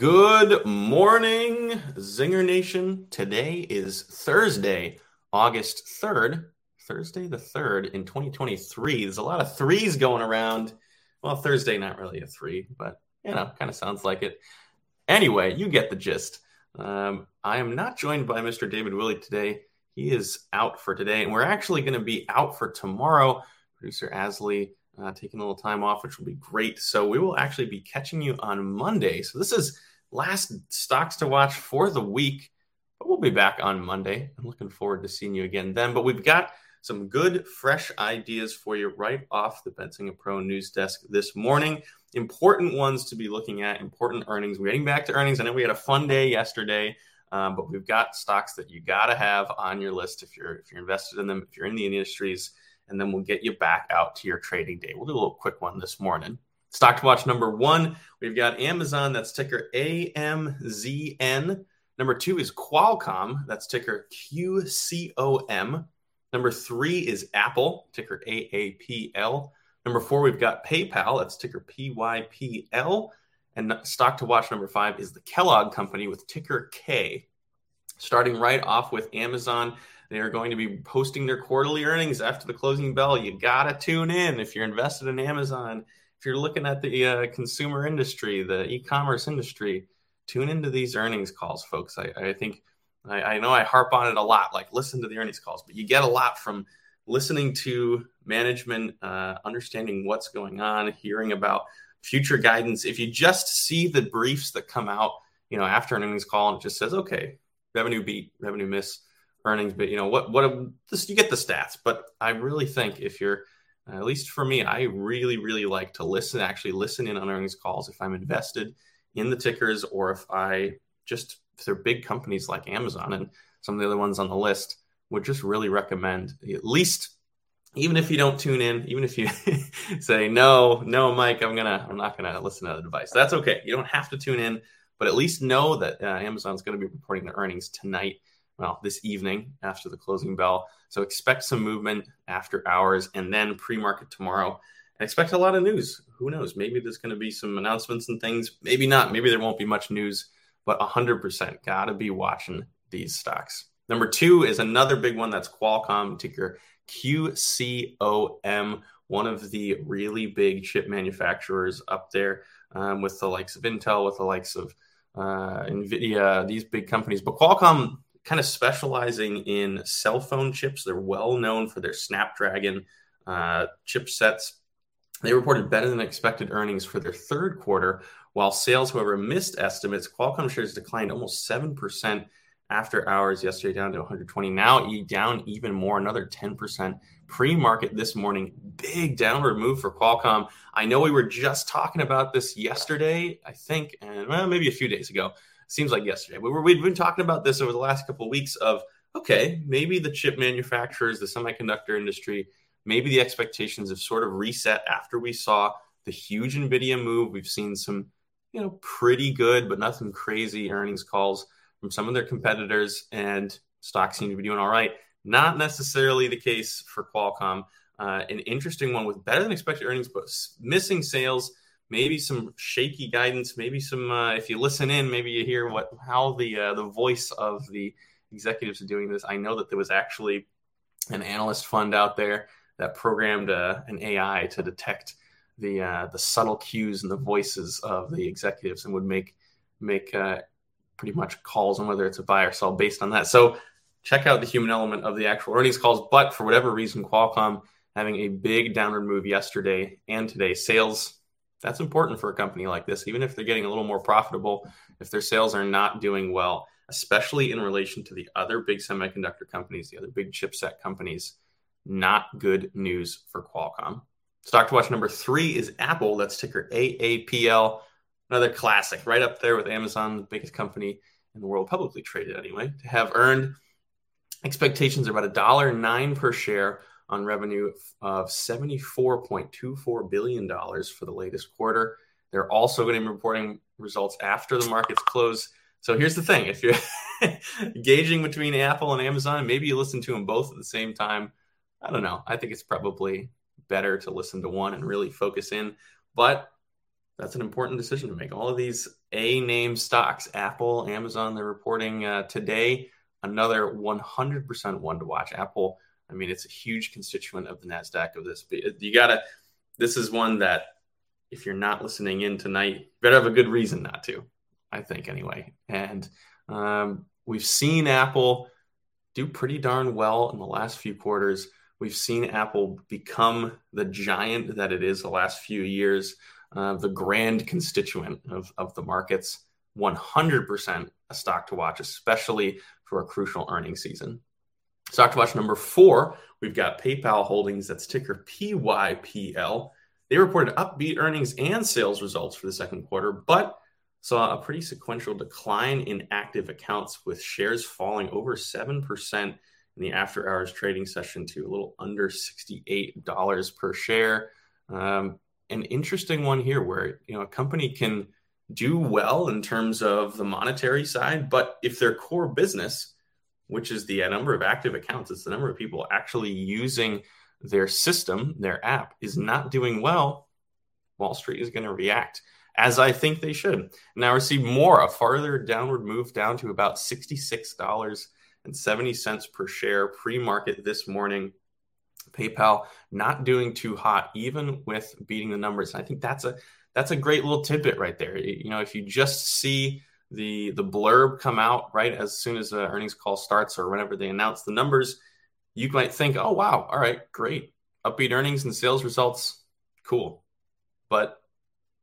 Good morning, Zinger Nation. Today is Thursday, August 3rd. Thursday the 3rd in 2023. There's a lot of threes going around. Well, Thursday, not really a three, but you know, kind of sounds like it. Anyway, you get the gist. Um, I am not joined by Mr. David Willey today. He is out for today, and we're actually going to be out for tomorrow. Producer Asli uh, taking a little time off, which will be great. So we will actually be catching you on Monday. So this is last stocks to watch for the week, but we'll be back on Monday. I'm looking forward to seeing you again then. But we've got some good, fresh ideas for you right off the Benzinga Pro news desk this morning. Important ones to be looking at, important earnings. We're getting back to earnings. I know we had a fun day yesterday. Um, but we've got stocks that you got to have on your list if you're if you're invested in them, if you're in the industries and then we'll get you back out to your trading day. We'll do a little quick one this morning. Stock to watch number one, we've got Amazon, that's ticker AMZN. Number two is Qualcomm, that's ticker QCOM. Number three is Apple, ticker AAPL. Number four, we've got PayPal, that's ticker PYPL. And stock to watch number five is the Kellogg Company with ticker K. Starting right off with Amazon, they are going to be posting their quarterly earnings after the closing bell. You got to tune in if you're invested in Amazon. If you're looking at the uh, consumer industry, the e commerce industry, tune into these earnings calls, folks. I, I think I, I, know I harp on it a lot, like listen to the earnings calls, but you get a lot from listening to management, uh, understanding what's going on, hearing about future guidance. If you just see the briefs that come out, you know, after an earnings call and it just says, okay, revenue beat, revenue miss, earnings, but you know what? What this you get the stats, but I really think if you're at least for me, I really, really like to listen, actually listen in on earnings calls if I'm invested in the tickers or if I just, if they're big companies like Amazon and some of the other ones on the list, would just really recommend at least, even if you don't tune in, even if you say, no, no, Mike, I'm going to, I'm not going to listen to the device. That's okay. You don't have to tune in, but at least know that uh, Amazon's going to be reporting their earnings tonight well, this evening after the closing bell. So expect some movement after hours and then pre market tomorrow. And expect a lot of news. Who knows? Maybe there's going to be some announcements and things. Maybe not. Maybe there won't be much news, but 100% got to be watching these stocks. Number two is another big one that's Qualcomm, ticker QCOM, one of the really big chip manufacturers up there um, with the likes of Intel, with the likes of uh, NVIDIA, these big companies. But Qualcomm kind of specializing in cell phone chips. They're well known for their Snapdragon uh, chipsets. They reported better than expected earnings for their third quarter, while sales, however, missed estimates. Qualcomm shares declined almost 7% after hours yesterday, down to 120. Now down even more, another 10% pre market this morning. Big downward move for Qualcomm. I know we were just talking about this yesterday, I think, and well, maybe a few days ago seems like yesterday. We were we'd been talking about this over the last couple of weeks of okay, maybe the chip manufacturers, the semiconductor industry, maybe the expectations have sort of reset after we saw the huge Nvidia move. We've seen some, you know, pretty good but nothing crazy earnings calls from some of their competitors, and stocks seem to be doing all right. Not necessarily the case for Qualcomm. Uh, an interesting one with better than expected earnings, but missing sales maybe some shaky guidance, maybe some uh, if you listen in, maybe you hear what how the uh, the voice of the executives are doing this. I know that there was actually an analyst fund out there that programmed uh, an AI to detect the uh, the subtle cues and the voices of the executives and would make make uh, pretty much calls on whether it's a buy or sell based on that. So check out the human element of the actual earnings calls. But for whatever reason, Qualcomm having a big downward move yesterday and today, sales that's important for a company like this, even if they're getting a little more profitable, if their sales are not doing well, especially in relation to the other big semiconductor companies, the other big chipset companies. Not good news for Qualcomm. Stock to watch number three is Apple. That's ticker AAPL. Another classic, right up there with Amazon, the biggest company in the world, publicly traded anyway, to have earned expectations are about a dollar nine per share on revenue of $74.24 billion for the latest quarter. They're also going to be reporting results after the markets close. So here's the thing if you're gauging between Apple and Amazon, maybe you listen to them both at the same time. I don't know. I think it's probably better to listen to one and really focus in. But that's an important decision to make. All of these A name stocks, Apple, Amazon, they're reporting uh, today another 100% one to watch. Apple, I mean, it's a huge constituent of the NASDAQ of this. You got to, this is one that if you're not listening in tonight, you better have a good reason not to, I think, anyway. And um, we've seen Apple do pretty darn well in the last few quarters. We've seen Apple become the giant that it is the last few years uh, the grand constituent of, of the markets. 100% a stock to watch, especially for a crucial earnings season. Stock to watch number four, we've got PayPal Holdings, that's ticker PYPL. They reported upbeat earnings and sales results for the second quarter, but saw a pretty sequential decline in active accounts with shares falling over 7% in the after hours trading session to a little under $68 per share. Um, an interesting one here where you know a company can do well in terms of the monetary side, but if their core business, which is the uh, number of active accounts, it's the number of people actually using their system, their app, is not doing well, Wall Street is going to react as I think they should. Now we see more, a farther downward move down to about $66.70 per share pre market this morning. PayPal not doing too hot, even with beating the numbers. I think that's a that's a great little tidbit right there. You know, if you just see the the blurb come out right as soon as the earnings call starts or whenever they announce the numbers, you might think, "Oh wow, all right, great, upbeat earnings and sales results, cool," but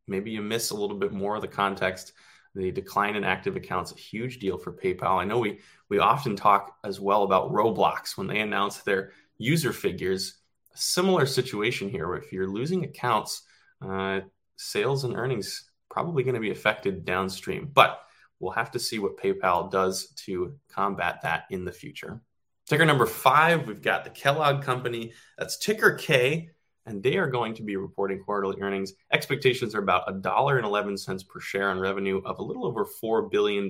maybe you miss a little bit more of the context. The decline in active accounts, a huge deal for PayPal. I know we we often talk as well about Roblox when they announce their user figures. A similar situation here, if you're losing accounts, uh, sales and earnings probably going to be affected downstream. But we'll have to see what PayPal does to combat that in the future. Ticker number five, we've got the Kellogg Company. That's ticker K, and they are going to be reporting quarterly earnings. Expectations are about $1.11 per share on revenue of a little over $4 billion.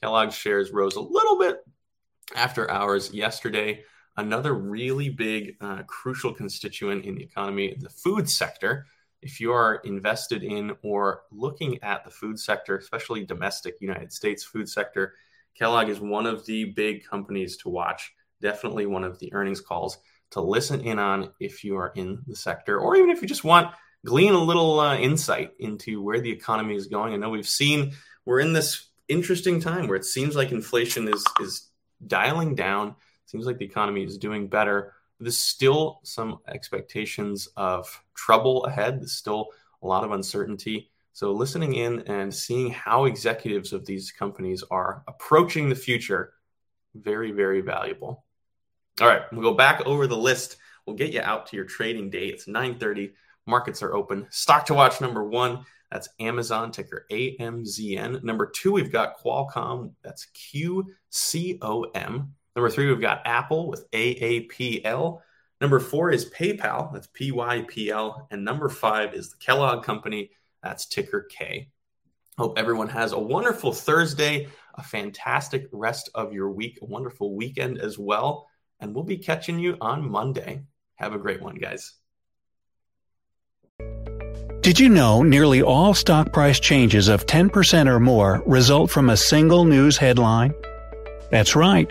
Kellogg's shares rose a little bit after hours yesterday another really big, uh, crucial constituent in the economy, the food sector. If you are invested in or looking at the food sector, especially domestic United States food sector, Kellogg is one of the big companies to watch. Definitely one of the earnings calls to listen in on if you are in the sector, or even if you just want glean a little uh, insight into where the economy is going. I know we've seen we're in this interesting time where it seems like inflation is is dialing down Seems like the economy is doing better. There's still some expectations of trouble ahead. There's still a lot of uncertainty. So, listening in and seeing how executives of these companies are approaching the future, very, very valuable. All right, we'll go back over the list. We'll get you out to your trading day. It's 9:30. Markets are open. Stock to watch number one. That's Amazon ticker AMZN. Number two, we've got Qualcomm. That's QCOM. Number three, we've got Apple with AAPL. Number four is PayPal, that's PYPL. And number five is the Kellogg Company, that's ticker K. Hope everyone has a wonderful Thursday, a fantastic rest of your week, a wonderful weekend as well. And we'll be catching you on Monday. Have a great one, guys. Did you know nearly all stock price changes of 10% or more result from a single news headline? That's right.